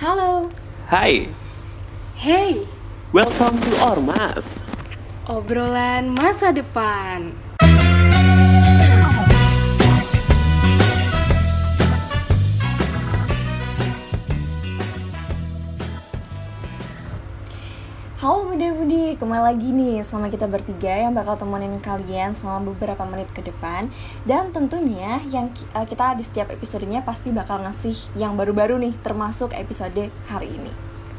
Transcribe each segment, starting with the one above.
Halo. Hai, Hey, welcome to Ormas. obrolan masa depan. Halo Budi-Budi, kembali lagi nih sama kita bertiga yang bakal temenin kalian selama beberapa menit ke depan Dan tentunya yang eh, kita di setiap episodenya pasti bakal ngasih yang baru-baru nih termasuk episode hari ini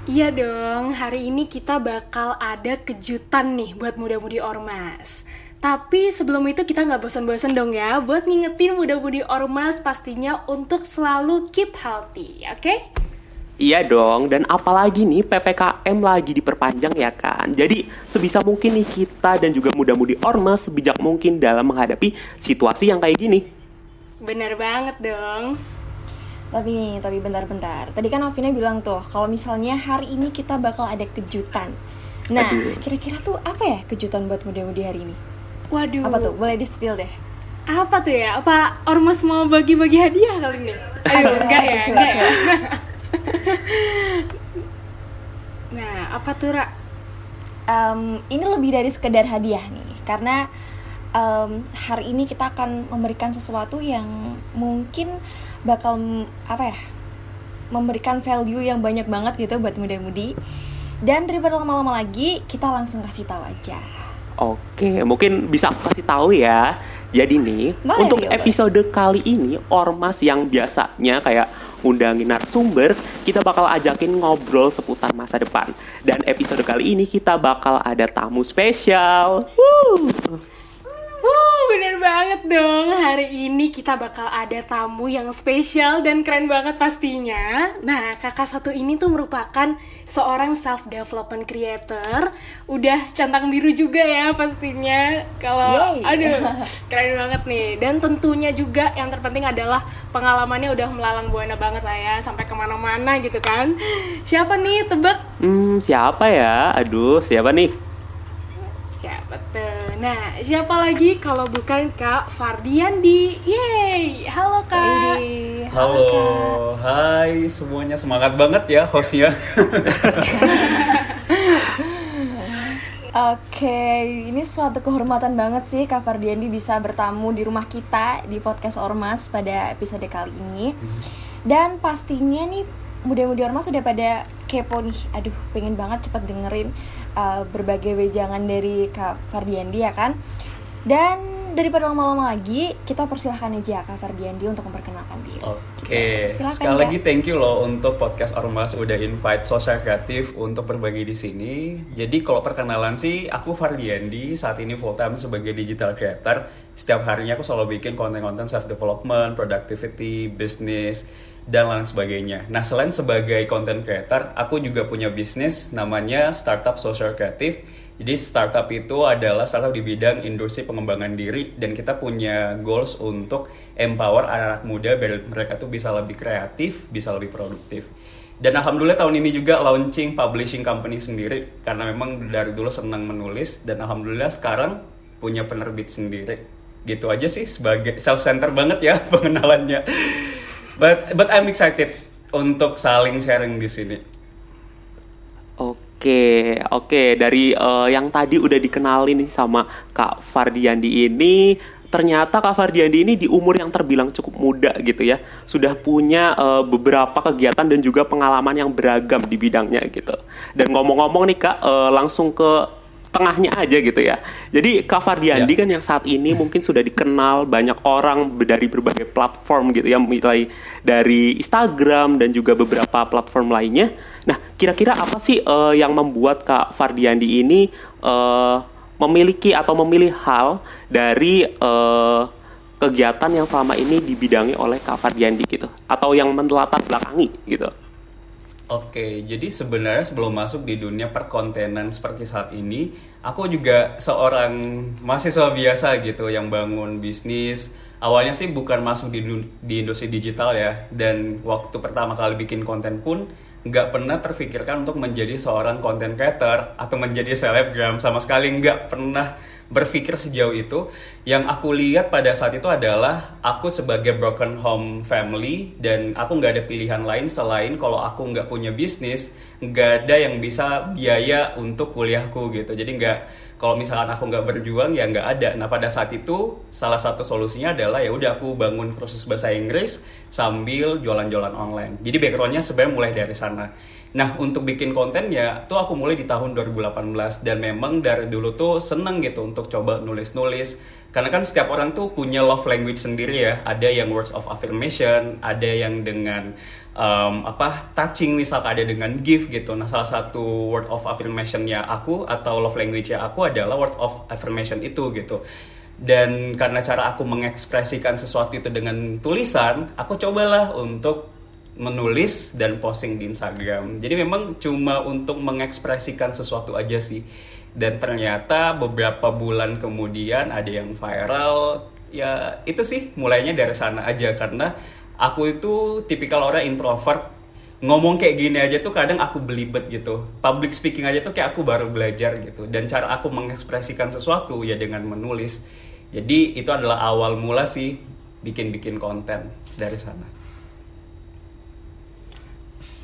Iya dong, hari ini kita bakal ada kejutan nih buat muda-mudi Ormas. Tapi sebelum itu kita nggak bosan-bosan dong ya buat ngingetin muda-mudi Ormas pastinya untuk selalu keep healthy, oke? Iya dong, dan apalagi nih PPKM lagi diperpanjang ya kan. Jadi sebisa mungkin nih kita dan juga muda-mudi Ormas sebijak mungkin dalam menghadapi situasi yang kayak gini. Bener banget dong. Tapi nih, tapi bentar-bentar Tadi kan Novina bilang tuh kalau misalnya hari ini kita bakal ada kejutan Nah, kira-kira tuh apa ya kejutan buat muda-mudi hari ini? Waduh. Apa tuh? Boleh di-spill deh Apa tuh ya? Apa Ormas mau bagi-bagi hadiah kali ini? Ayo, Aduh, enggak ya, enggak ya. nah, apa tuh, Ra? Em, ini lebih dari sekedar hadiah nih karena em, hari ini kita akan memberikan sesuatu yang mungkin bakal apa ya memberikan value yang banyak banget gitu buat muda-mudi dan daripada lama-lama lagi kita langsung kasih tahu aja Oke, mungkin bisa aku kasih tahu ya. Jadi nih, Boleh, untuk boleh. episode kali ini Ormas yang biasanya kayak undangin narasumber, kita bakal ajakin ngobrol seputar masa depan. Dan episode kali ini kita bakal ada tamu spesial. Woo! Wuh, bener banget dong. Hari ini kita bakal ada tamu yang spesial dan keren banget pastinya. Nah, kakak satu ini tuh merupakan seorang self-development creator. Udah centang biru juga ya pastinya. Kalau, aduh, keren banget nih. Dan tentunya juga yang terpenting adalah pengalamannya udah melalang buana banget lah ya. Sampai ke mana-mana gitu kan. Siapa nih, tebak? Hmm, siapa ya? Aduh, siapa nih? Siapa tuh? Nah, siapa lagi kalau bukan Kak Fardiandi? Yeay! Halo Kak! Widih, Halo, Kak. hai semuanya semangat banget ya hostnya. Oke, ini suatu kehormatan banget sih Kak Fardiandi bisa bertamu di rumah kita di podcast Ormas pada episode kali ini. Dan pastinya nih muda-mudi Ormas sudah pada kepo nih. Aduh, pengen banget cepet dengerin uh, berbagai wejangan dari Kak Fardiandi ya kan. Dan daripada lama-lama lagi, kita persilahkan aja Kak Fardiandi untuk memperkenalkan diri. Oke, Silakan, sekali Kak. lagi thank you loh untuk podcast Ormas udah invite sosial kreatif untuk berbagi di sini. Jadi kalau perkenalan sih, aku Fardiandi saat ini full time sebagai digital creator. Setiap harinya aku selalu bikin konten-konten self development, productivity, business dan lain sebagainya. Nah, selain sebagai content creator, aku juga punya bisnis namanya Startup Social Creative. Jadi startup itu adalah startup di bidang industri pengembangan diri dan kita punya goals untuk empower anak-anak muda biar mereka tuh bisa lebih kreatif, bisa lebih produktif. Dan alhamdulillah tahun ini juga launching publishing company sendiri karena memang dari dulu senang menulis dan alhamdulillah sekarang punya penerbit sendiri. Gitu aja sih sebagai self center banget ya pengenalannya. But but I'm excited untuk saling sharing di sini. Oke, oke. Dari eh, yang tadi udah dikenalin nih sama Kak Fardiandi ini, ternyata Kak Fardiandi ini di umur yang terbilang cukup muda gitu ya, sudah punya eh, beberapa kegiatan dan juga pengalaman yang beragam di bidangnya gitu. Dan ngomong-ngomong nih Kak, eh, langsung ke tengahnya aja gitu ya. Jadi Kak Fardiandi Ya. kan yang saat ini mungkin sudah dikenal banyak orang dari berbagai platform gitu ya, mulai dari Instagram dan juga beberapa platform lainnya. Nah, kira-kira apa sih eh, yang membuat Kak Fardiandi ini eh, memiliki atau memilih hal dari eh, kegiatan yang selama ini dibidangi oleh Kak Fardiandi gitu, atau yang melatar belakangi gitu? Oke, jadi sebenarnya sebelum masuk di dunia perkontenan seperti saat ini, aku juga seorang mahasiswa biasa gitu yang bangun bisnis. Awalnya sih bukan masuk di, di industri digital ya, dan waktu pertama kali bikin konten pun nggak pernah terfikirkan untuk menjadi seorang content creator atau menjadi selebgram sama sekali nggak pernah berpikir sejauh itu yang aku lihat pada saat itu adalah aku sebagai broken home family dan aku nggak ada pilihan lain selain kalau aku nggak punya bisnis nggak ada yang bisa biaya untuk kuliahku gitu. Jadi nggak kalau misalkan aku nggak berjuang ya nggak ada. Nah pada saat itu salah satu solusinya adalah ya udah aku bangun kursus bahasa Inggris sambil jualan-jualan online. Jadi backgroundnya sebenarnya mulai dari sana nah untuk bikin konten ya tuh aku mulai di tahun 2018 dan memang dari dulu tuh seneng gitu untuk coba nulis-nulis. Karena kan setiap orang tuh punya love language sendiri ya. Ada yang words of affirmation ada yang dengan um, apa touching misalkan ada dengan gift gitu. Nah salah satu word of affirmationnya aku atau love language nya aku adalah word of affirmation itu gitu. Dan karena cara aku mengekspresikan sesuatu itu dengan tulisan aku cobalah untuk menulis dan posting di Instagram. Jadi memang cuma untuk mengekspresikan sesuatu aja sih. Dan ternyata beberapa bulan kemudian ada yang viral. Ya itu sih mulainya dari sana aja. Karena aku itu tipikal orang introvert. Ngomong kayak gini aja tuh kadang aku belibet gitu. Public speaking aja tuh kayak aku baru belajar gitu. Dan cara aku mengekspresikan sesuatu ya dengan menulis. Jadi itu adalah awal mula sih bikin-bikin konten dari sana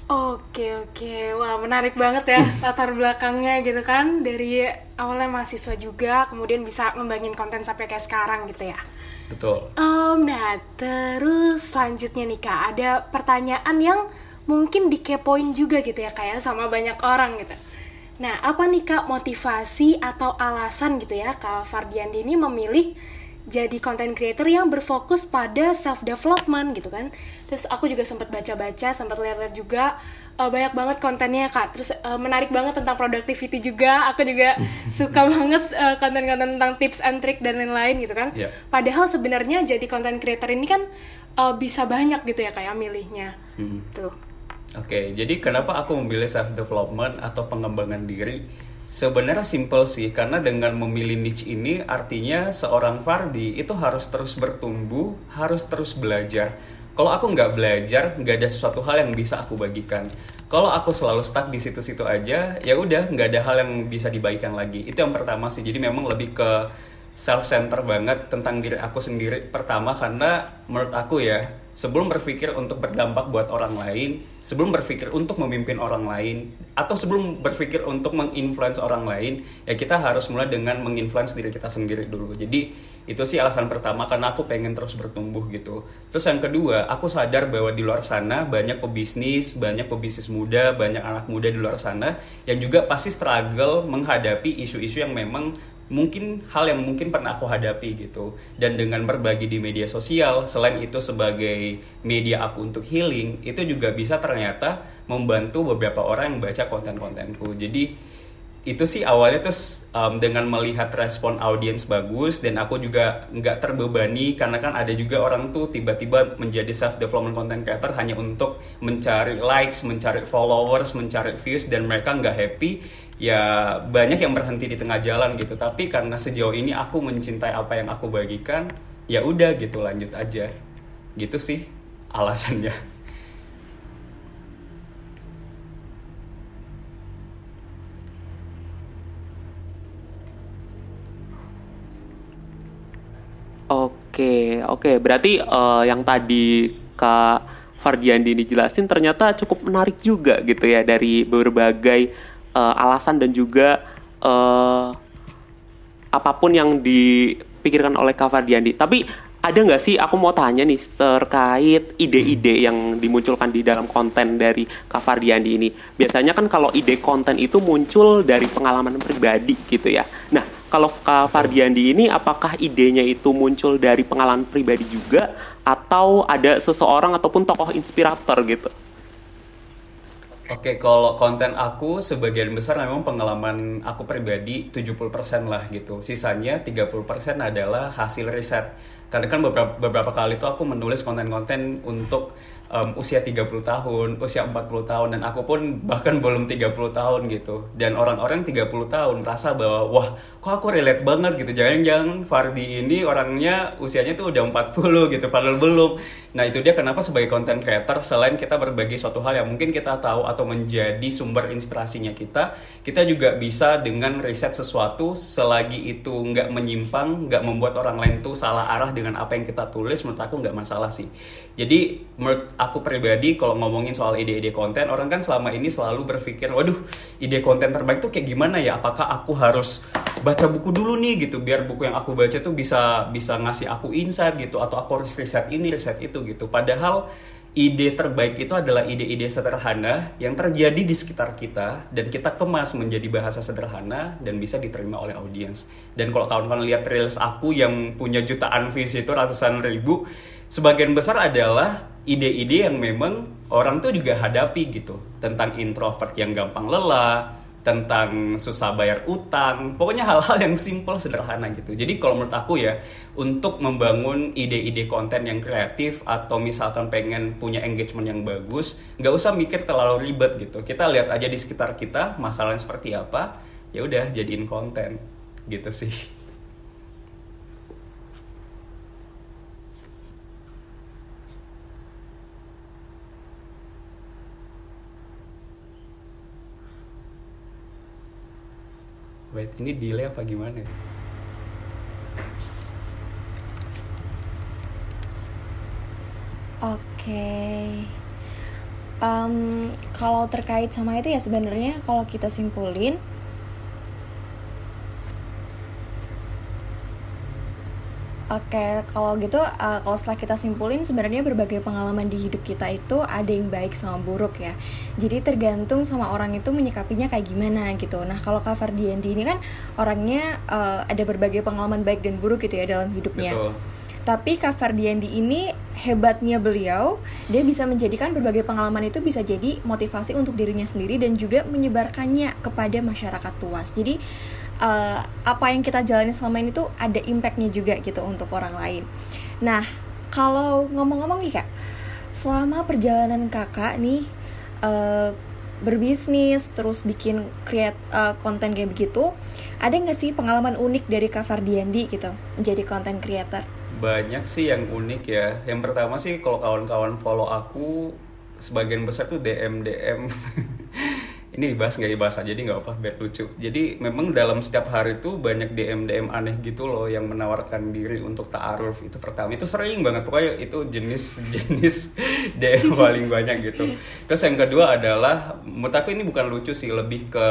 Oke oke, wah menarik banget ya latar belakangnya gitu kan dari awalnya mahasiswa juga, kemudian bisa membangun konten sampai kayak sekarang gitu ya. betul Um, nah, terus selanjutnya nih Kak, ada pertanyaan yang mungkin dikepoin juga gitu ya kayak sama banyak orang gitu. Nah, apa nih Kak motivasi atau alasan gitu ya Kak Fardiandi ini memilih jadi content creator yang berfokus pada self development gitu kan. Terus aku juga sempat baca-baca, sempat lihat-lihat juga eh, banyak banget kontennya Kak. Terus eh, menarik banget tentang productivity juga. Aku juga suka banget eh, konten-konten tentang tips and trick dan lain-lain gitu kan. Iya. Padahal sebenarnya jadi content creator ini kan eh, bisa banyak gitu ya kayak milihnya. Hmm. Tuh. Oke, jadi kenapa aku memilih self development atau pengembangan diri? Sebenarnya simple sih, karena dengan memilih niche ini artinya seorang Fardi itu harus terus bertumbuh, harus terus belajar. Kalau aku nggak belajar, nggak ada sesuatu hal yang bisa aku bagikan. Kalau aku selalu stuck di situ-situ aja, ya udah nggak ada hal yang bisa dibagikan lagi. Itu yang pertama sih. Jadi memang lebih ke self center banget tentang diri aku sendiri pertama karena menurut aku ya sebelum berpikir untuk berdampak buat orang lain sebelum berpikir untuk memimpin orang lain atau sebelum berpikir untuk menginfluence orang lain ya kita harus mulai dengan menginfluence diri kita sendiri dulu. Jadi itu sih alasan pertama karena aku pengen terus bertumbuh gitu. Terus yang kedua aku sadar bahwa di luar sana banyak pebisnis banyak pebisnis muda banyak anak muda di luar sana yang juga pasti struggle menghadapi isu-isu yang memang mungkin hal yang mungkin pernah aku hadapi gitu. Dan dengan berbagi di media sosial selain itu sebagai media aku untuk healing itu juga bisa ternyata membantu beberapa orang yang baca konten-kontenku. Jadi itu sih awalnya tuh um, dengan melihat respon audiens bagus dan aku juga nggak terbebani karena kan ada juga orang tuh tiba-tiba menjadi self development content creator hanya untuk mencari likes, mencari followers, mencari views dan mereka nggak happy ya banyak yang berhenti di tengah jalan gitu. Tapi karena sejauh ini aku mencintai apa yang aku bagikan ya udah gitu lanjut aja. Gitu sih alasannya. Oke, oke. Berarti eh, yang tadi Kak Fardiandi dijelasin ternyata cukup menarik juga gitu ya dari berbagai eh, alasan dan juga eh, apa pun yang dipikirkan oleh Kak Fardiandi. Tapi ada nggak sih aku mau tanya nih terkait ide-ide yang dimunculkan di dalam konten dari Kak Fardiandi ini. Biasanya kan kalau ide konten itu muncul dari pengalaman pribadi gitu ya. Nah, kalau Kak Fardiandi ini apakah idenya itu muncul dari pengalaman pribadi juga atau ada seseorang ataupun tokoh inspirator gitu? Oke, kalau konten aku sebagian besar memang pengalaman aku pribadi 70% lah gitu. Sisanya 30% adalah hasil riset. Karena kan beberapa, beberapa kali itu aku menulis konten-konten untuk um, usia 30 tahun, usia 40 tahun dan aku pun bahkan belum 30 tahun gitu. Dan orang-orang 30 tahun merasa bahwa wah, kok aku relate banget gitu. Jangan-jangan Fardi ini orangnya usianya tuh udah 40 gitu padahal belum. Nah, itu dia kenapa sebagai content creator selain kita berbagi suatu hal yang mungkin kita tahu atau menjadi sumber inspirasinya kita, kita juga bisa dengan riset sesuatu selagi itu nggak menyimpang, nggak membuat orang lain tuh salah arah dengan apa yang kita tulis, menurut aku nggak masalah sih. Jadi menurut aku pribadi kalau ngomongin soal ide-ide konten orang kan selama ini selalu berpikir waduh ide konten terbaik tuh kayak gimana ya? Apakah aku harus baca buku dulu nih? Gitu biar buku yang aku baca tuh bisa bisa ngasih aku insight gitu atau aku harus riset ini riset itu gitu. Padahal ide terbaik itu adalah ide-ide sederhana yang terjadi di sekitar kita dan kita kemas menjadi bahasa sederhana dan bisa diterima oleh audiens. Dan kalau kawan-kawan lihat reels aku yang punya jutaan views itu ratusan ribu, sebagian besar adalah ide-ide yang memang orang tuh juga hadapi gitu tentang introvert yang gampang lelah, tentang susah bayar utang, pokoknya hal-hal yang simple sederhana gitu. Jadi kalau menurut aku ya, untuk membangun ide-ide konten yang kreatif atau misalkan pengen punya engagement yang bagus, nggak usah mikir terlalu ribet gitu. Kita lihat aja di sekitar kita masalahnya seperti apa, ya udah jadiin konten gitu sih. Wait, ini delay apa gimana? Oke. Em, kalau terkait sama itu ya sebenarnya kalau kita simpulin Oke, kalau gitu, uh, kalau setelah kita simpulin sebenarnya berbagai pengalaman di hidup kita itu ada yang baik sama buruk ya. Jadi tergantung sama orang itu menyikapinya kayak gimana gitu. Nah, kalau Kak Fardiandi ini kan orangnya uh, ada berbagai pengalaman baik dan buruk gitu ya dalam hidupnya. Betul. Tapi Kak Fardiandi ini hebatnya beliau, dia bisa menjadikan berbagai pengalaman itu bisa jadi motivasi untuk dirinya sendiri dan juga menyebarkannya kepada masyarakat luas. Jadi uh, apa yang kita jalani selama ini tuh ada impactnya juga gitu untuk orang lain. Nah, kalau ngomong-ngomong nih kak, selama perjalanan kakak nih uh, berbisnis terus bikin create uh, konten kayak begitu, ada nggak sih pengalaman unik dari Kak Fardiandi gitu menjadi content creator? Banyak sih yang unik ya. Yang pertama sih kalau kawan-kawan follow aku sebagian besar tuh DM DM. Ini dibahas nggak dibahas aja, jadi nggak apa biar lucu. Jadi memang dalam setiap hari tuh banyak DM DM aneh gitu loh yang menawarkan diri untuk taaruf itu pertama itu sering banget pokoknya itu jenis jenis DM paling banyak gitu. Terus yang kedua adalah menurut aku ini bukan lucu sih lebih ke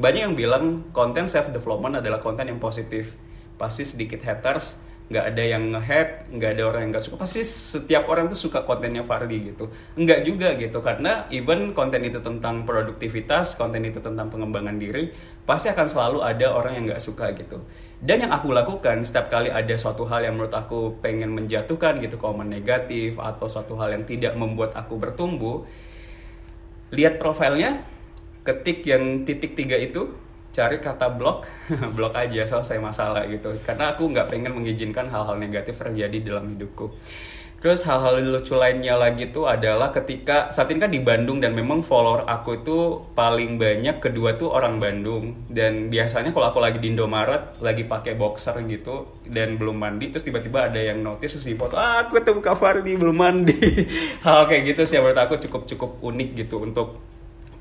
banyak yang bilang konten self development adalah konten yang positif. Pasti sedikit haters, nggak ada yang nge-hate, nggak ada orang yang nggak suka. Pasti setiap orang tuh suka kontennya Fardi gitu. Enggak juga gitu, karena even konten itu tentang produktivitas, konten itu tentang pengembangan diri, pasti akan selalu ada orang yang nggak suka gitu. Dan yang aku lakukan setiap kali ada suatu hal yang menurut aku pengen menjatuhkan gitu, komen negatif atau suatu hal yang tidak membuat aku bertumbuh, lihat profilnya, ketik yang titik tiga itu, cari kata blok, blok aja selesai masalah gitu. Karena aku nggak pengen mengizinkan hal-hal negatif terjadi dalam hidupku. Terus hal-hal lucu lainnya lagi tuh adalah ketika saat ini kan di Bandung dan memang follower aku itu paling banyak kedua tuh orang Bandung dan biasanya kalau aku lagi di Indomaret lagi pakai boxer gitu dan belum mandi terus tiba-tiba ada yang notice terus di foto ah, aku ketemu Kak Fardi belum mandi hal kayak gitu sih menurut aku cukup cukup unik gitu untuk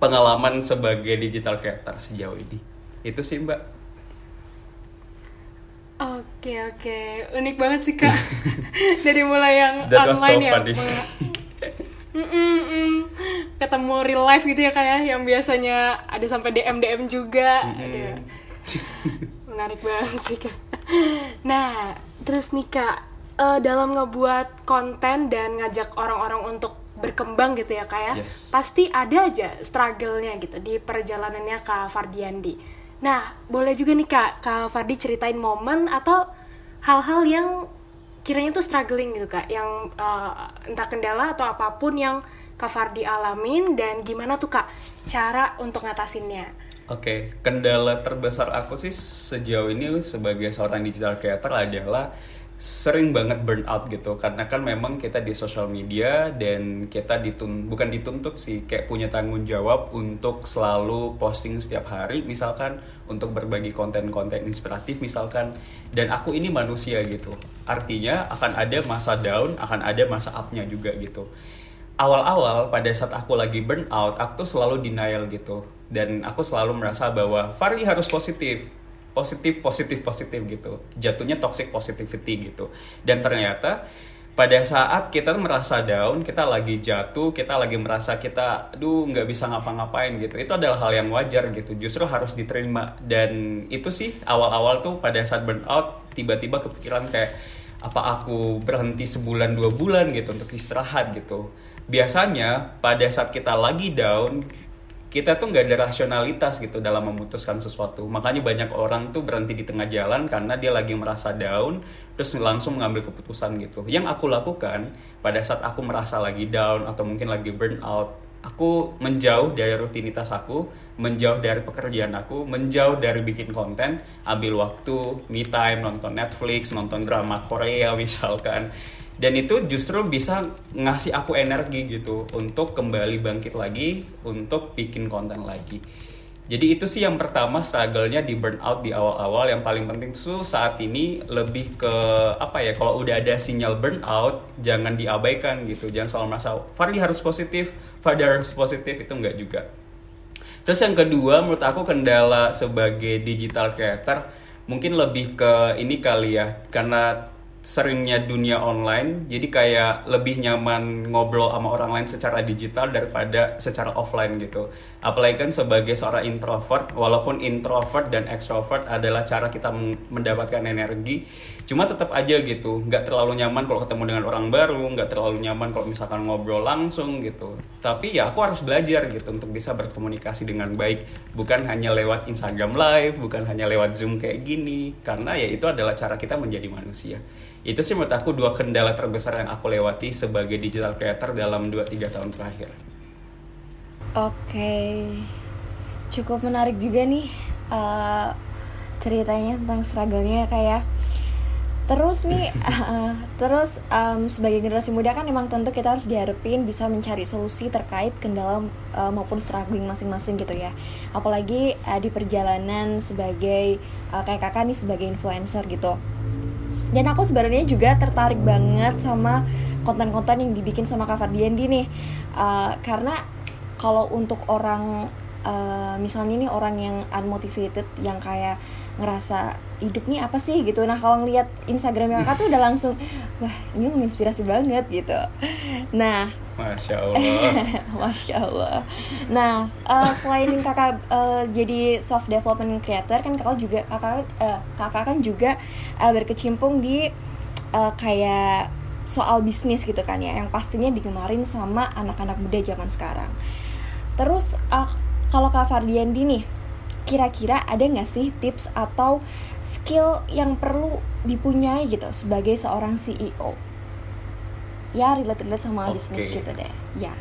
pengalaman sebagai digital creator sejauh ini itu sih mbak Oke oke, unik banget sih kak. Dari mulai yang That was so online ya, Mm, mm, mm. ketemu real life gitu ya kak ya, yang biasanya ada sampai DM DM juga. Aduh. Menarik banget sih kak. Nah, terus nih kak, eh, dalam ngebuat konten dan ngajak orang-orang untuk berkembang gitu ya kak ya, Yes. pasti ada aja struggle-nya gitu di perjalanannya kak Fardiandi. Nah, boleh juga nih kak, kak Fardi ceritain momen atau hal-hal yang kiranya tuh struggling gitu kak, yang eh, entah kendala atau apa pun yang kak Fardi alamin dan gimana tuh kak cara untuk ngatasinnya. Oke, kendala terbesar aku sih sejauh ini sebagai seorang digital creator adalah sering banget burn out gitu. Karena kan memang kita di sosial media dan kita ditun bukan dituntut sih kayak punya tanggung jawab untuk selalu posting setiap hari misalkan untuk berbagi konten-konten inspiratif misalkan. Dan aku ini manusia gitu. Artinya akan ada masa down akan ada masa upnya juga gitu. Awal-awal pada saat aku lagi burn out aku tuh selalu denial gitu. Dan aku selalu merasa bahwa Farli harus positif positif positif positif gitu. Jatuhnya toxic positivity gitu. Dan ternyata pada saat kita merasa down kita lagi jatuh kita lagi merasa kita aduh nggak bisa ngapa-ngapain gitu. Itu adalah hal yang wajar gitu. Justru harus diterima. Dan itu sih awal-awal tuh pada saat burnout tiba-tiba kepikiran kayak apa aku berhenti sebulan dua bulan gitu untuk istirahat gitu. Biasanya pada saat kita lagi down kita tuh nggak ada rasionalitas gitu dalam memutuskan sesuatu. Makanya banyak orang tuh berhenti di tengah jalan karena dia lagi merasa down, terus langsung mengambil keputusan gitu. Yang aku lakukan pada saat aku merasa lagi down atau mungkin lagi burn out, aku menjauh dari rutinitas aku, menjauh dari pekerjaan aku, menjauh dari bikin konten, ambil waktu, me time, nonton Netflix, nonton drama Korea misalkan dan itu justru bisa ngasih aku energi gitu untuk kembali bangkit lagi untuk bikin konten lagi. Jadi itu sih yang pertama struggle-nya di burnout di awal-awal. Yang paling penting tuh saat ini lebih ke apa ya kalau udah ada sinyal burnout jangan diabaikan gitu. Jangan selalu merasa Farli harus positif Farli harus positif itu enggak juga. Terus yang kedua menurut aku kendala sebagai digital creator mungkin lebih ke ini kali ya. Karena seringnya dunia online jadi kayak lebih nyaman ngobrol sama orang lain secara digital daripada secara offline gitu. Apalagi kan sebagai seorang introvert walaupun introvert dan extrovert adalah cara kita mendapatkan energi cuma tetap aja gitu nggak terlalu nyaman kalau ketemu dengan orang baru nggak terlalu nyaman kalau misalkan ngobrol langsung gitu. Tapi ya aku harus belajar gitu untuk bisa berkomunikasi dengan baik bukan hanya lewat Instagram live bukan hanya lewat Zoom kayak gini karena ya itu adalah cara kita menjadi manusia itu sih menurut aku dua kendala terbesar yang aku lewati sebagai digital creator dalam 2-3 tahun terakhir. Oke. Cukup menarik juga nih uh, ceritanya tentang struggle-nya kayak ya. terus nih uh, terus um, sebagai generasi muda kan emang tentu kita harus diharapin bisa mencari solusi terkait kendala uh, maupun struggling masing-masing gitu ya. Apalagi uh, di perjalanan sebagai uh, kayak kakak nih sebagai influencer gitu dan aku sebenarnya juga tertarik banget sama konten-konten yang dibikin sama Kak Fardiandi nih. Uh, karena kalau untuk orang uh, misalnya nih orang yang unmotivated yang kayak ngerasa hidup nih apa sih? gitu. Nah kalau ngeliat Instagram kakak tuh udah langsung wah ini menginspirasi banget gitu. Nah Masya Allah. Masya Allah. Nah uh, selain kakak uh, jadi self development creator kan kakak juga kakak uh, kakak kan juga uh, berkecimpung di uh, kayak soal bisnis gitu kan ya yang pastinya digemarin sama anak-anak muda zaman sekarang. Terus uh, kalau kak Fardiandi nih kira-kira ada nggak sih tips atau skill yang perlu dipunyai gitu sebagai seorang CEO? Ya relate-relate sama okay. bisnis gitu deh. Ya.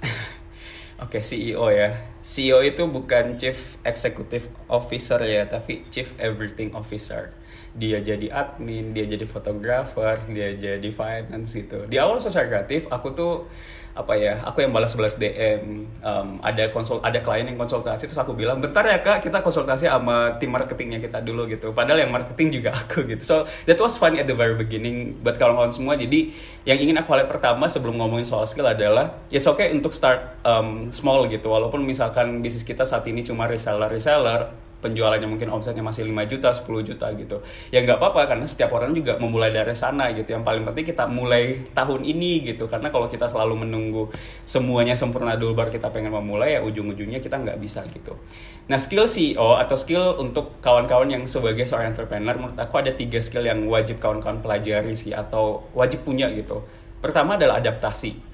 Oke, okay, CEO ya. CEO itu bukan Chief Executive Officer ya, tapi Chief Everything Officer. Dia jadi admin, dia jadi fotografer, dia jadi finance gitu. Di awal sosial kreatif, aku tuh apa ya aku yang balas-balas DM um, ada konsul ada klien yang konsultasi terus aku bilang bentar ya kak kita konsultasi sama tim marketingnya kita dulu gitu. Padahal yang marketing juga aku gitu. So that was fun at the very beginning buat kawan-kawan semua. Jadi yang ingin aku lihat pertama sebelum ngomongin soal skill adalah it's okay untuk start um, small gitu. Walaupun misalkan bisnis kita saat ini cuma reseller reseller penjualannya mungkin omsetnya masih 5 juta, 10 juta gitu. Ya nggak apa-apa karena setiap orang juga memulai dari sana gitu. Yang paling penting kita mulai tahun ini gitu. Karena kalau kita selalu menunggu semuanya sempurna dulu baru kita pengen memulai ya ujung-ujungnya kita nggak bisa gitu. Nah skill CEO atau skill untuk kawan-kawan yang sebagai seorang entrepreneur menurut aku ada tiga skill yang wajib kawan-kawan pelajari sih atau wajib punya gitu. Pertama adalah adaptasi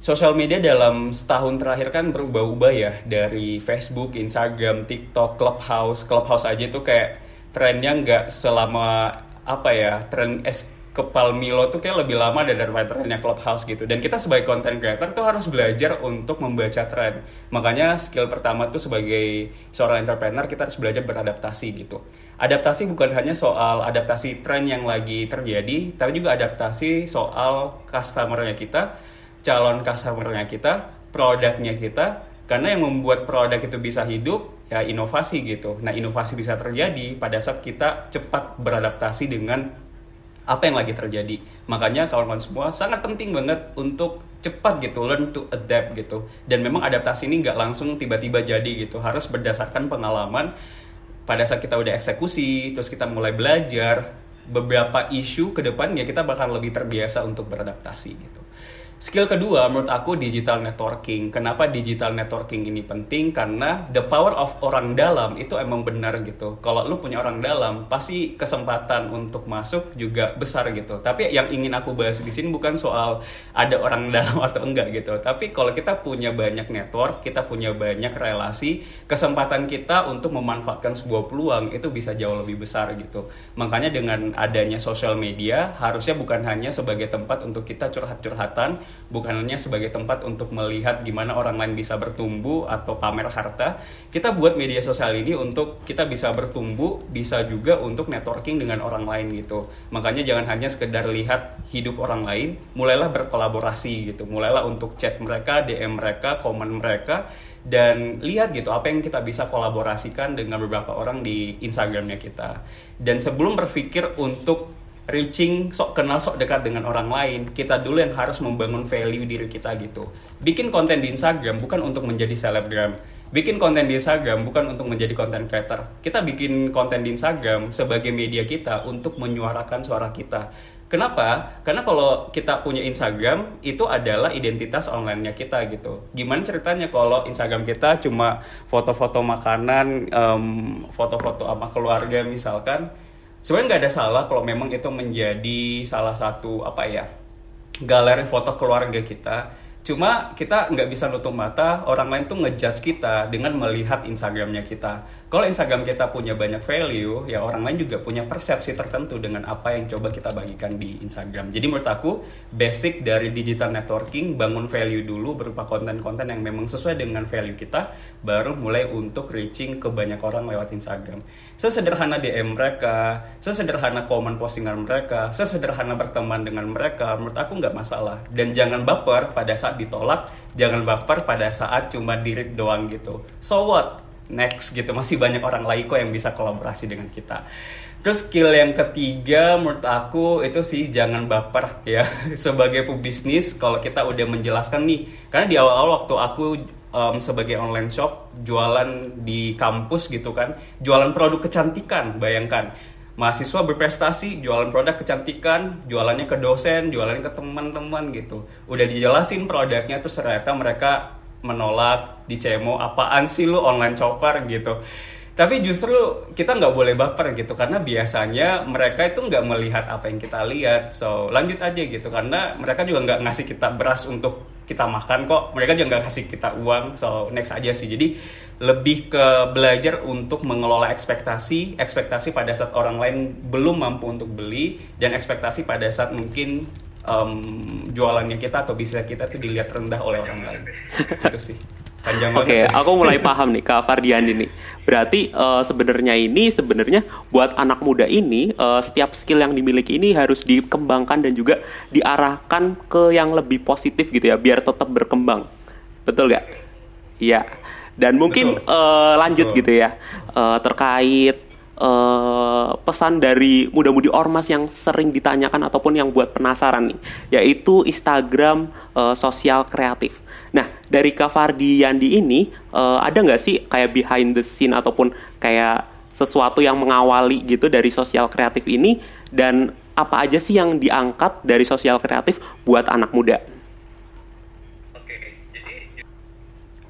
sosial media dalam setahun terakhir kan berubah-ubah ya dari Facebook, Instagram, TikTok, Clubhouse. Clubhouse aja itu kayak trennya nggak selama apa ya tren es kepal Milo tuh kayak lebih lama daripada trennya Clubhouse gitu. Dan kita sebagai content creator tuh harus belajar untuk membaca tren. Makanya skill pertama tuh sebagai seorang entrepreneur kita harus belajar beradaptasi gitu. Adaptasi bukan hanya soal adaptasi tren yang lagi terjadi, tapi juga adaptasi soal customernya kita, calon customernya kita, produknya kita, karena yang membuat produk itu bisa hidup ya inovasi gitu. Nah, inovasi bisa terjadi pada saat kita cepat beradaptasi dengan apa yang lagi terjadi. Makanya kawan-kawan semua sangat penting banget untuk cepat gitu, learn to adapt gitu. Dan memang adaptasi ini nggak langsung tiba-tiba jadi gitu, harus berdasarkan pengalaman pada saat kita udah eksekusi, terus kita mulai belajar beberapa isu ke depan ya kita bakal lebih terbiasa untuk beradaptasi gitu. Skill kedua menurut aku digital networking. Kenapa digital networking ini penting? Karena the power of orang dalam itu emang benar gitu. Kalau lu punya orang dalam, pasti kesempatan untuk masuk juga besar gitu. Tapi yang ingin aku bahas di sini bukan soal ada orang dalam atau enggak gitu. Tapi kalau kita punya banyak network, kita punya banyak relasi, kesempatan kita untuk memanfaatkan sebuah peluang itu bisa jauh lebih besar gitu. Makanya dengan adanya sosial media, harusnya bukan hanya sebagai tempat untuk kita curhat-curhatan, bukan hanya sebagai tempat untuk melihat gimana orang lain bisa bertumbuh atau pamer harta. Kita buat media sosial ini untuk kita bisa bertumbuh, bisa juga untuk networking dengan orang lain gitu. Makanya jangan hanya sekedar lihat hidup orang lain, mulailah berkolaborasi gitu. Mulailah untuk chat mereka, DM mereka, komen mereka dan lihat gitu apa yang kita bisa kolaborasikan dengan beberapa orang di Instagramnya kita. Dan sebelum berpikir untuk reaching sok kenal sok dekat dengan orang lain kita dulu yang harus membangun value diri kita gitu. Bikin konten di Instagram bukan untuk menjadi selebgram. Bikin konten di Instagram bukan untuk menjadi content creator. Kita bikin konten di Instagram sebagai media kita untuk menyuarakan suara kita. Kenapa? Karena kalau kita punya Instagram itu adalah identitas online-nya kita gitu. Gimana ceritanya kalau Instagram kita cuma foto-foto makanan, foto-foto um, sama keluarga misalkan, sebenarnya nggak ada salah kalau memang itu menjadi salah satu apa ya galeri foto keluarga kita Cuma kita nggak bisa nutup mata orang lain tuh ngejudge kita dengan melihat Instagramnya kita. Kalau Instagram kita punya banyak value, ya orang lain juga punya persepsi tertentu dengan apa yang coba kita bagikan di Instagram. Jadi menurut aku basic dari digital networking bangun value dulu berupa konten-konten yang memang sesuai dengan value kita, baru mulai untuk reaching ke banyak orang lewat Instagram. Sesederhana DM mereka, sesederhana komen postingan mereka, sesederhana berteman dengan mereka, menurut aku nggak masalah. Dan jangan baper pada saat ditolak jangan baper pada saat cuma diri doang gitu. So what? Next gitu. Masih banyak orang lain kok yang bisa kolaborasi dengan kita. Terus skill yang ketiga menurut aku itu sih jangan baper ya. Sebagai pebisnis kalau kita udah menjelaskan nih karena di awal-awal waktu aku um, sebagai online shop jualan di kampus gitu kan jualan produk kecantikan bayangkan mahasiswa berprestasi jualan produk kecantikan jualannya ke dosen jualannya ke teman-teman gitu. Udah dijelasin produknya terus ternyata mereka menolak dicemo apaan sih lu online shopper? gitu. Tapi justru kita nggak boleh baper gitu karena biasanya mereka itu nggak melihat apa yang kita lihat. So lanjut aja gitu karena mereka juga nggak ngasih kita beras untuk kita makan kok mereka juga nggak kasih kita uang so next aja sih. Jadi lebih ke belajar untuk mengelola ekspektasi ekspektasi pada saat orang lain belum mampu untuk beli dan ekspektasi pada saat mungkin um, jualannya kita atau bisnis kita itu dilihat rendah oleh orang lain. Itu sih Oke, okay, aku mulai paham nih Kak Fardian ini. Berarti uh, sebenarnya ini sebenarnya buat anak muda ini uh, setiap skill yang dimiliki ini harus dikembangkan dan juga diarahkan ke yang lebih positif gitu ya, biar tetap berkembang. Betul gak? Iya. Dan mungkin uh, lanjut Betul. gitu ya uh, terkait uh, pesan dari muda-mudi ormas yang sering ditanyakan ataupun yang buat penasaran nih, yaitu Instagram uh, sosial kreatif. Nah, dari Kak Fardi Yandi ini uh, ada nggak sih kayak behind the scene ataupun kayak sesuatu yang mengawali gitu dari sosial kreatif ini dan apa aja sih yang diangkat dari sosial kreatif buat anak muda?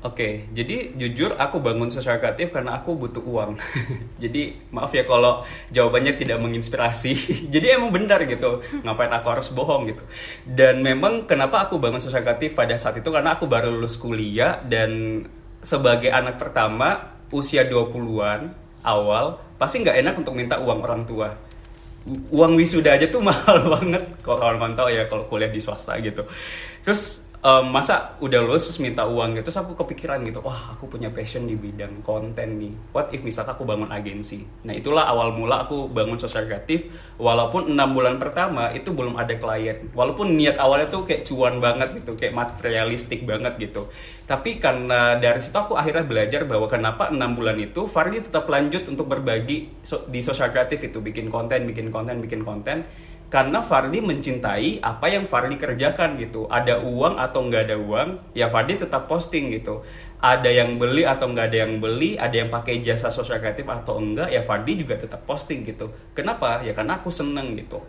Oke, jadi jujur aku bangun sosial kreatif karena aku butuh uang. jadi maaf ya kalau jawabannya tidak menginspirasi. jadi emang benar gitu, ngapain aku harus bohong gitu. Dan memang kenapa aku bangun sosial kreatif pada saat itu karena aku baru lulus kuliah dan sebagai anak pertama usia 20-an awal pasti nggak enak untuk minta uang orang tua uang wisuda aja tuh mahal banget kalau kawan-kawan ya kalau kuliah di swasta gitu terus um, masa udah lulus terus minta uang gitu terus aku kepikiran gitu wah aku punya passion di bidang konten nih. What if misalkan aku bangun agensi? Nah itulah awal mula aku bangun sosial kreatif. Walaupun enam bulan pertama itu belum ada klien. Walaupun niat awalnya tuh kayak cuan banget gitu kayak materialistik banget gitu. Tapi karena dari situ aku akhirnya belajar bahwa kenapa enam bulan itu Fardi tetap lanjut untuk berbagi di sosial kreatif itu. Bikin konten bikin konten bikin konten karena Fardi mencintai apa yang Fardi kerjakan gitu. Ada uang atau nggak ada uang ya Fardi tetap posting gitu. Ada yang beli atau nggak ada yang beli ada yang pakai jasa sosial kreatif atau enggak ya Fardi juga tetap posting gitu. Kenapa? Ya karena aku seneng gitu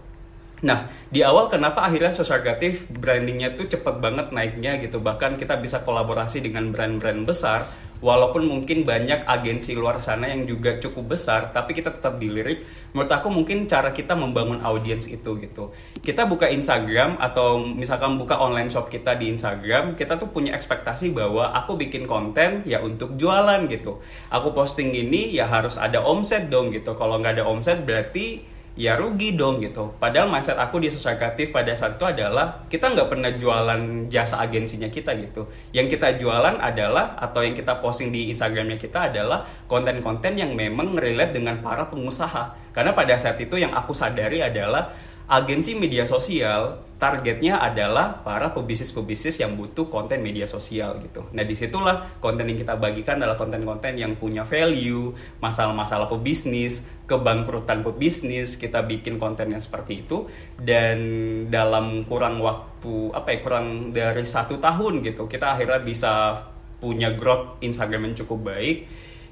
Nah, di awal kenapa akhirnya sosial kreatif brandingnya tuh cepet banget naiknya gitu. Bahkan kita bisa kolaborasi dengan brand-brand besar. Walaupun mungkin banyak agensi luar sana yang juga cukup besar, tapi kita tetap dilirik. Menurut aku mungkin cara kita membangun audiens itu gitu. Kita buka Instagram atau misalkan buka online shop kita di Instagram, kita tuh punya ekspektasi bahwa aku bikin konten ya untuk jualan gitu. Aku posting ini ya harus ada omset dong gitu. Kalau nggak ada omset berarti ya rugi dong gitu. Padahal mindset aku di sosial kreatif pada saat itu adalah kita nggak pernah jualan jasa agensinya kita gitu. Yang kita jualan adalah atau yang kita posting di Instagramnya kita adalah konten-konten yang memang relate dengan para pengusaha. Karena pada saat itu yang aku sadari adalah agensi media sosial targetnya adalah para pebisnis-pebisnis yang butuh konten media sosial gitu. Nah di situlah konten yang kita bagikan adalah konten-konten yang punya value, masalah-masalah pebisnis, kebangkrutan pebisnis, kita bikin konten yang seperti itu dan dalam kurang waktu apa ya kurang dari satu tahun gitu kita akhirnya bisa punya growth Instagram yang cukup baik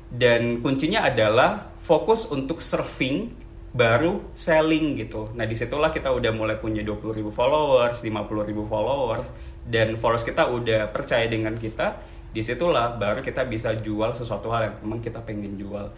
dan kuncinya adalah fokus untuk surfing baru selling gitu. Nah di situlah kita udah mulai punya 20 ribu followers, 50 ribu followers, dan followers kita udah percaya dengan kita. Di situlah baru kita bisa jual sesuatu hal yang memang kita pengen jual.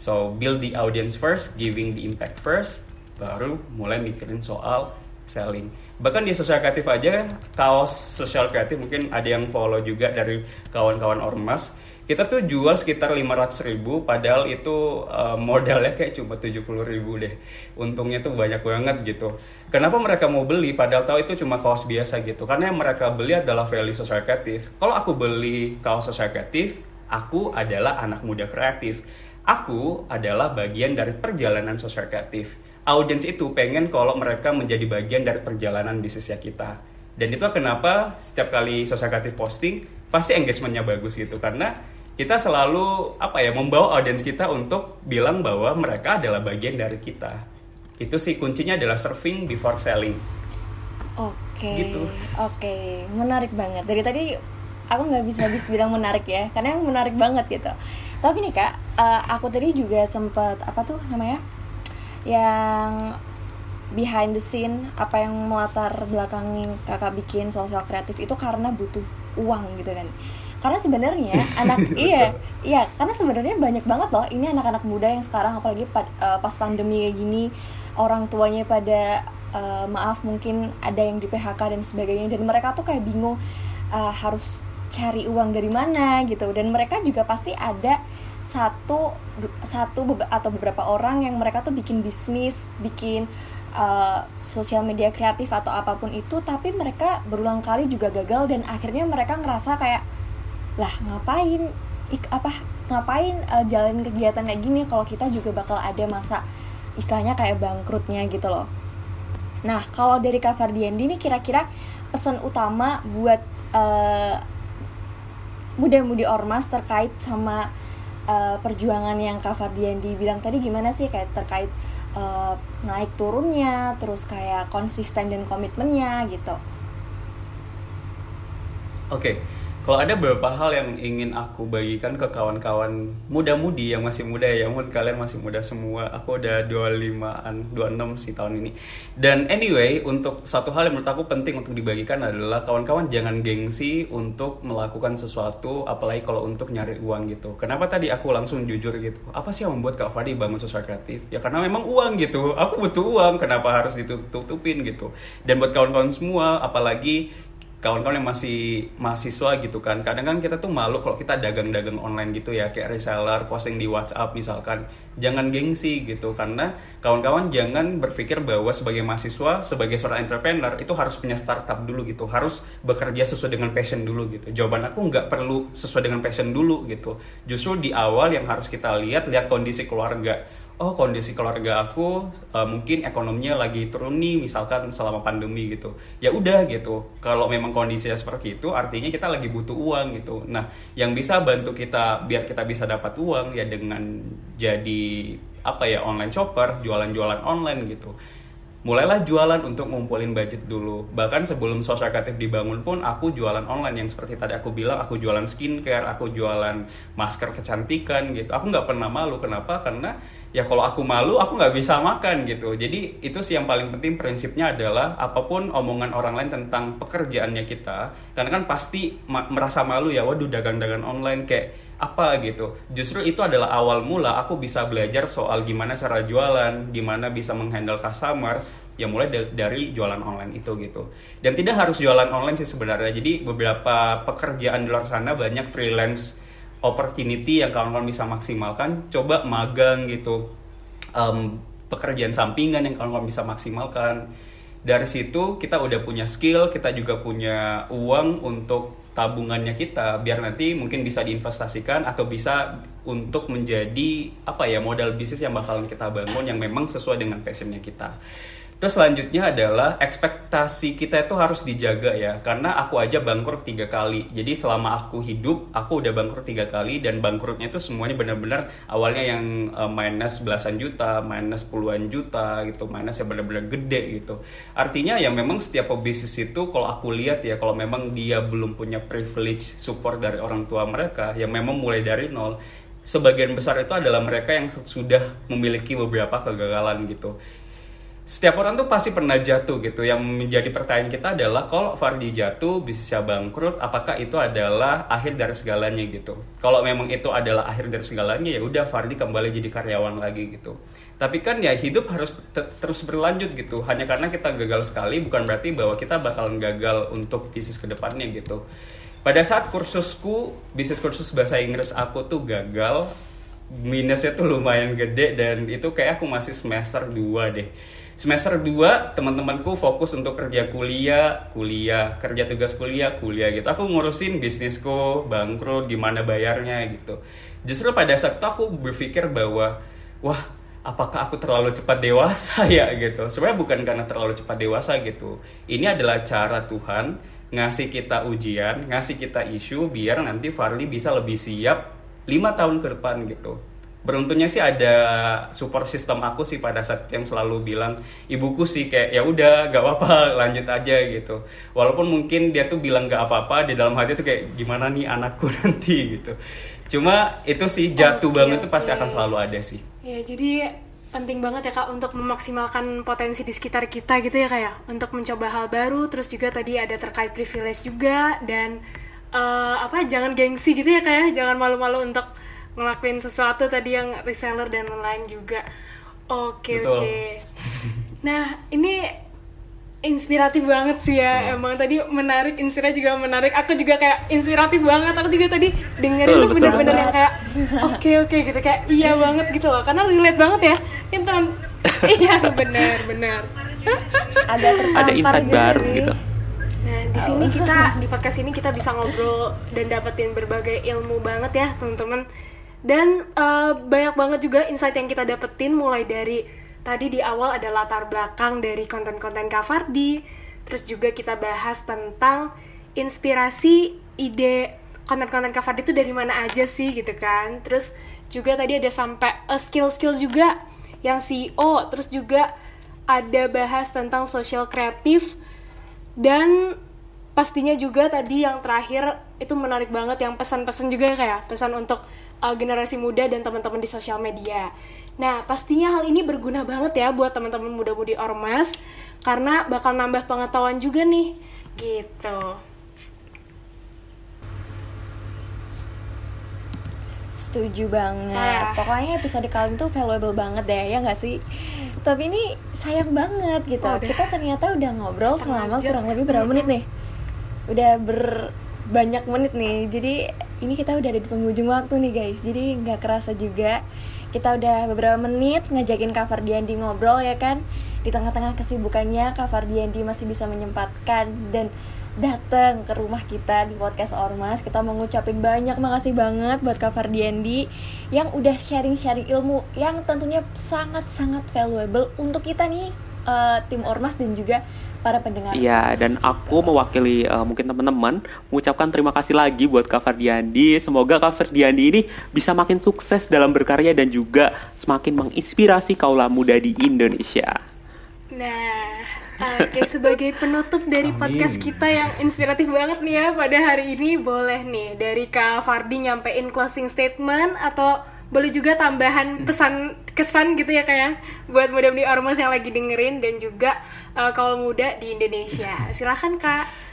So build the audience first, giving the impact first, baru mulai mikirin soal selling. Bahkan di sosial kreatif aja, kaos sosial kreatif mungkin ada yang follow juga dari kawan-kawan ormas kita tuh jual sekitar 500 ribu padahal itu uh, modalnya kayak cuma 70 ribu deh. Untungnya tuh banyak banget gitu. Kenapa mereka mau beli? Padahal tahu itu cuma kaos biasa gitu. Karena yang mereka beli adalah value sosial kreatif. Kalau aku beli kaos sosial kreatif aku adalah anak muda kreatif. Aku adalah bagian dari perjalanan sosial kreatif. Audiens itu pengen kalau mereka menjadi bagian dari perjalanan bisnisnya kita. Dan itu kenapa setiap kali sosial kreatif posting pasti engagementnya bagus gitu. Karena kita selalu apa ya membawa audiens kita untuk bilang bahwa mereka adalah bagian dari kita. Itu sih kuncinya adalah surfing before selling. Oke okay, gitu. oke. Okay. menarik banget. Dari tadi aku nggak bisa habis bilang menarik ya karena yang menarik banget gitu. Tapi nih kak uh, aku tadi juga sempat apa tuh namanya? Yang behind the scene apa yang melatar belakangi kakak bikin sosial kreatif itu karena butuh uang gitu kan karena sebenarnya anak iya iya karena sebenarnya banyak banget loh ini anak-anak muda yang sekarang apalagi pad, uh, pas pandemi kayak gini orang tuanya pada uh, maaf mungkin ada yang di PHK dan sebagainya dan mereka tuh kayak bingung uh, harus cari uang dari mana gitu. Dan mereka juga pasti ada satu satu atau beberapa orang yang mereka tuh bikin bisnis bikin uh, sosial media kreatif atau apa pun itu tapi mereka berulang kali juga gagal dan akhirnya mereka ngerasa kayak lah ngapain? Ik apa ngapain uh, jalan kegiatan kayak gini kalau kita juga bakal ada masa istilahnya kayak bangkrutnya gitu loh. Nah kalau dari Kak Fardiandi ini kira-kira pesan utama buat uh, muda-mudi ormas terkait sama uh, perjuangan yang Kak Fardiandi bilang tadi gimana sih? Kayak terkait uh, naik turunnya terus kayak konsisten dan komitmennya gitu. Oke kalau ada beberapa hal yang ingin aku bagikan ke kawan-kawan muda-mudi yang masih muda ya, mungkin kalian masih muda semua. Aku udah 25-an, 26 sih tahun ini. Dan anyway, untuk satu hal yang menurut aku penting untuk dibagikan adalah kawan-kawan jangan gengsi untuk melakukan sesuatu, apalagi kalau untuk nyari uang gitu. Kenapa tadi aku langsung jujur gitu? Apa sih yang membuat Kak Fadi bangun sosial kreatif? Ya karena memang uang gitu. Aku butuh uang, kenapa harus ditutup-tutupin gitu. Dan buat kawan-kawan semua, apalagi kawan-kawan yang masih mahasiswa gitu kan. Kadang kan kita tuh malu kalau kita dagang-dagang online gitu ya kayak reseller posting di WhatsApp misalkan. Jangan gengsi gitu karena kawan-kawan jangan berpikir bahwa sebagai mahasiswa sebagai seorang entrepreneur itu harus punya startup dulu gitu. Harus bekerja sesuai dengan passion dulu gitu. Jawaban aku nggak perlu sesuai dengan passion dulu gitu. Justru di awal yang harus kita lihat lihat kondisi keluarga oh kondisi keluarga aku uh, mungkin ekonominya lagi turun nih misalkan selama pandemi gitu. Ya udah gitu. Kalau memang kondisinya seperti itu artinya kita lagi butuh uang gitu. Nah yang bisa bantu kita biar kita bisa dapat uang ya dengan jadi apa ya online shopper jualan-jualan online gitu mulailah jualan untuk ngumpulin budget dulu. Bahkan sebelum sosial kreatif dibangun pun aku jualan online yang seperti tadi aku bilang, aku jualan skincare, aku jualan masker kecantikan gitu. Aku nggak pernah malu. Kenapa? Karena ya kalau aku malu, aku nggak bisa makan gitu. Jadi itu sih yang paling penting prinsipnya adalah apa pun omongan orang lain tentang pekerjaannya kita, karena kan pasti ma merasa malu ya, waduh dagang-dagang online kayak apa gitu. Justru itu adalah awal mula aku bisa belajar soal gimana cara jualan, gimana bisa menghandle customer, ya mulai dari jualan online itu gitu. Dan tidak harus jualan online sih sebenarnya. Jadi beberapa pekerjaan di luar sana banyak freelance opportunity yang kawan-kawan bisa maksimalkan. Coba magang gitu. Um, pekerjaan sampingan yang kawan-kawan bisa maksimalkan dari situ kita udah punya skill, kita juga punya uang untuk tabungannya kita biar nanti mungkin bisa diinvestasikan atau bisa untuk menjadi apa ya modal bisnis yang bakalan kita bangun yang memang sesuai dengan passionnya kita. Terus selanjutnya adalah ekspektasi kita itu harus dijaga ya, karena aku aja bangkrut tiga kali. Jadi selama aku hidup, aku udah bangkrut tiga kali dan bangkrutnya itu semuanya benar-benar awalnya yang uh, minus belasan juta, minus puluhan juta gitu, minus yang benar-benar gede gitu. Artinya ya memang setiap bisnis itu kalau aku lihat ya, kalau memang dia belum punya privilege support dari orang tua mereka, yang memang mulai dari nol, sebagian besar itu adalah mereka yang sudah memiliki beberapa kegagalan gitu setiap orang tuh pasti pernah jatuh gitu. Yang menjadi pertanyaan kita adalah kalau Fardi jatuh, bisnisnya bangkrut, apakah itu adalah akhir dari segalanya gitu? Kalau memang itu adalah akhir dari segalanya ya udah Fardi kembali jadi karyawan lagi gitu. Tapi kan ya hidup harus terus berlanjut gitu. Hanya karena kita gagal sekali bukan berarti bahwa kita bakalan gagal untuk bisnis ke depannya gitu. Pada saat kursusku, bisnis kursus bahasa Inggris aku tuh gagal, minusnya tuh lumayan gede dan itu kayak aku masih semester 2 deh semester 2 teman-temanku fokus untuk kerja kuliah, kuliah, kerja tugas kuliah, kuliah gitu. Aku ngurusin bisnisku, bangkrut, gimana bayarnya gitu. Justru pada saat itu aku berpikir bahwa wah, apakah aku terlalu cepat dewasa ya gitu. Sebenarnya bukan karena terlalu cepat dewasa gitu. Ini adalah cara Tuhan ngasih kita ujian, ngasih kita isu biar nanti Farli bisa lebih siap lima tahun ke depan gitu beruntungnya sih ada support system aku sih pada saat yang selalu bilang ibuku sih kayak ya udah gak apa-apa lanjut aja gitu. Walaupun mungkin dia tuh bilang gak apa-apa di dalam hati tuh kayak gimana nih anakku nanti? gitu. Cuma itu sih jatuh okay, banget okay. tuh pasti akan selalu ada sih. Ya jadi penting banget ya kak untuk memaksimalkan potensi di sekitar kita gitu ya kak ya. Untuk mencoba hal baru terus juga tadi ada terkait privilege juga dan uh, apa jangan gengsi gitu ya kak ya. Jangan malu-malu untuk ngelakuin sesuatu tadi yang reseller dan lain-lain juga. Oke oke. Okay. nah ini inspiratif banget sih ya. Oh. emang tadi menarik Insira juga menarik. Aku juga kayak inspiratif banget. Aku juga tadi dengerin tuh bener-bener yang kayak oke okay, oke okay, gitu. Kayak iya banget gitu loh. Karena relate banget ya. Itu iya benar benar ada ada insight gitu baru gitu. Nah, di sini kita di podcast ini kita bisa ngobrol dan dapetin berbagai ilmu banget ya, teman-teman dan uh, banyak banget juga insight yang kita dapetin mulai dari tadi di awal ada latar belakang dari konten-konten Kafardi terus juga kita bahas tentang inspirasi ide konten-konten Kafardi itu dari mana aja sih gitu kan. Terus juga tadi ada sampai uh, skill-skill juga yang CEO terus juga ada bahas tentang social kreatif dan pastinya juga tadi yang terakhir itu menarik banget yang pesan-pesan juga kayak pesan untuk uh, generasi muda dan teman-teman di sosial media. Nah, pastinya hal ini berguna banget ya buat teman-teman muda-mudi Ormas karena bakal nambah pengetahuan juga nih. Gitu. Setuju banget. Ah. Pokoknya episode kali itu valuable banget deh, ya nggak sih? Tapi ini sayang banget gitu. Oh, Kita ternyata udah ngobrol selama jam. kurang lebih berapa menit nih? udah berbanyak menit nih. Jadi ini kita udah ada di penghujung waktu nih guys. Jadi nggak kerasa juga kita udah beberapa menit ngajakin Kak Fardiandi ngobrol ya kan di tengah-tengah kesibukannya Kak Fardiandi masih bisa menyempatkan dan datang ke rumah kita di podcast Ormas kita mau ngucapin banyak makasih banget buat Kak Fardiandi yang udah sharing-sharing ilmu yang tentunya sangat-sangat valuable untuk kita nih uh, tim Ormas dan juga para pendengar. Iya, dan aku mewakili uh, mungkin teman-teman mengucapkan terima kasih lagi buat Kak Ferdiandi. Semoga Kak Ferdiandi ini bisa makin sukses dalam berkarya dan juga semakin menginspirasi kaula muda di Indonesia. Nah, oke okay, sebagai penutup dari Amin. podcast kita yang inspiratif banget nih ya pada hari ini, boleh nih dari Kak Fardi nyampein closing statement atau boleh juga tambahan pesan kesan gitu ya kayak ya, buat muda-mudi ormas yang lagi dengerin dan juga uh, kaum muda di Indonesia. Silahkan kak.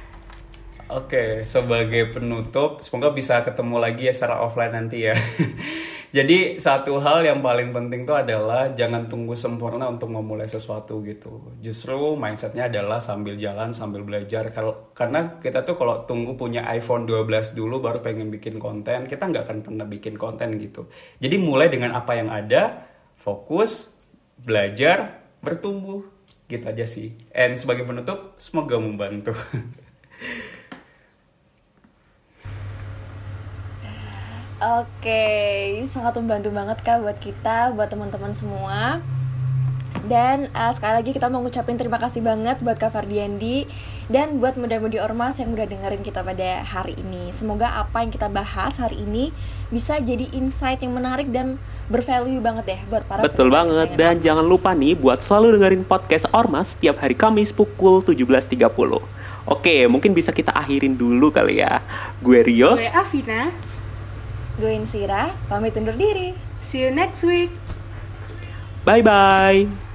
Oke, sebagai penutup, semoga bisa ketemu lagi ya secara offline nanti ya. Jadi satu hal yang paling penting tuh adalah jangan tunggu sempurna untuk memulai sesuatu gitu. Justru mindsetnya adalah sambil jalan sambil belajar. Karena kita tuh kalau tunggu punya iPhone 12 dulu baru pengen bikin konten, kita nggak akan pernah bikin konten gitu. Jadi mulai dengan apa yang ada, fokus, belajar, bertumbuh gitu aja sih and sebagai penutup semoga membantu Oke, sangat membantu banget kak buat kita, buat teman-teman semua. Dan uh, sekali lagi kita mau ngucapin terima kasih banget buat Kak Fardiandi dan buat muda-mudi Ormas yang udah dengerin kita pada hari ini. Semoga apa yang kita bahas hari ini bisa jadi insight yang menarik dan bervalue banget ya buat para Betul banget dan jangan lupa nih buat selalu dengerin podcast Ormas setiap hari Kamis pukul 17.30. Oke, mungkin bisa kita akhirin dulu kali ya. Gue Rio. Gue Afina. Gue Insira. Pamit undur diri. See you next week. Bye bye.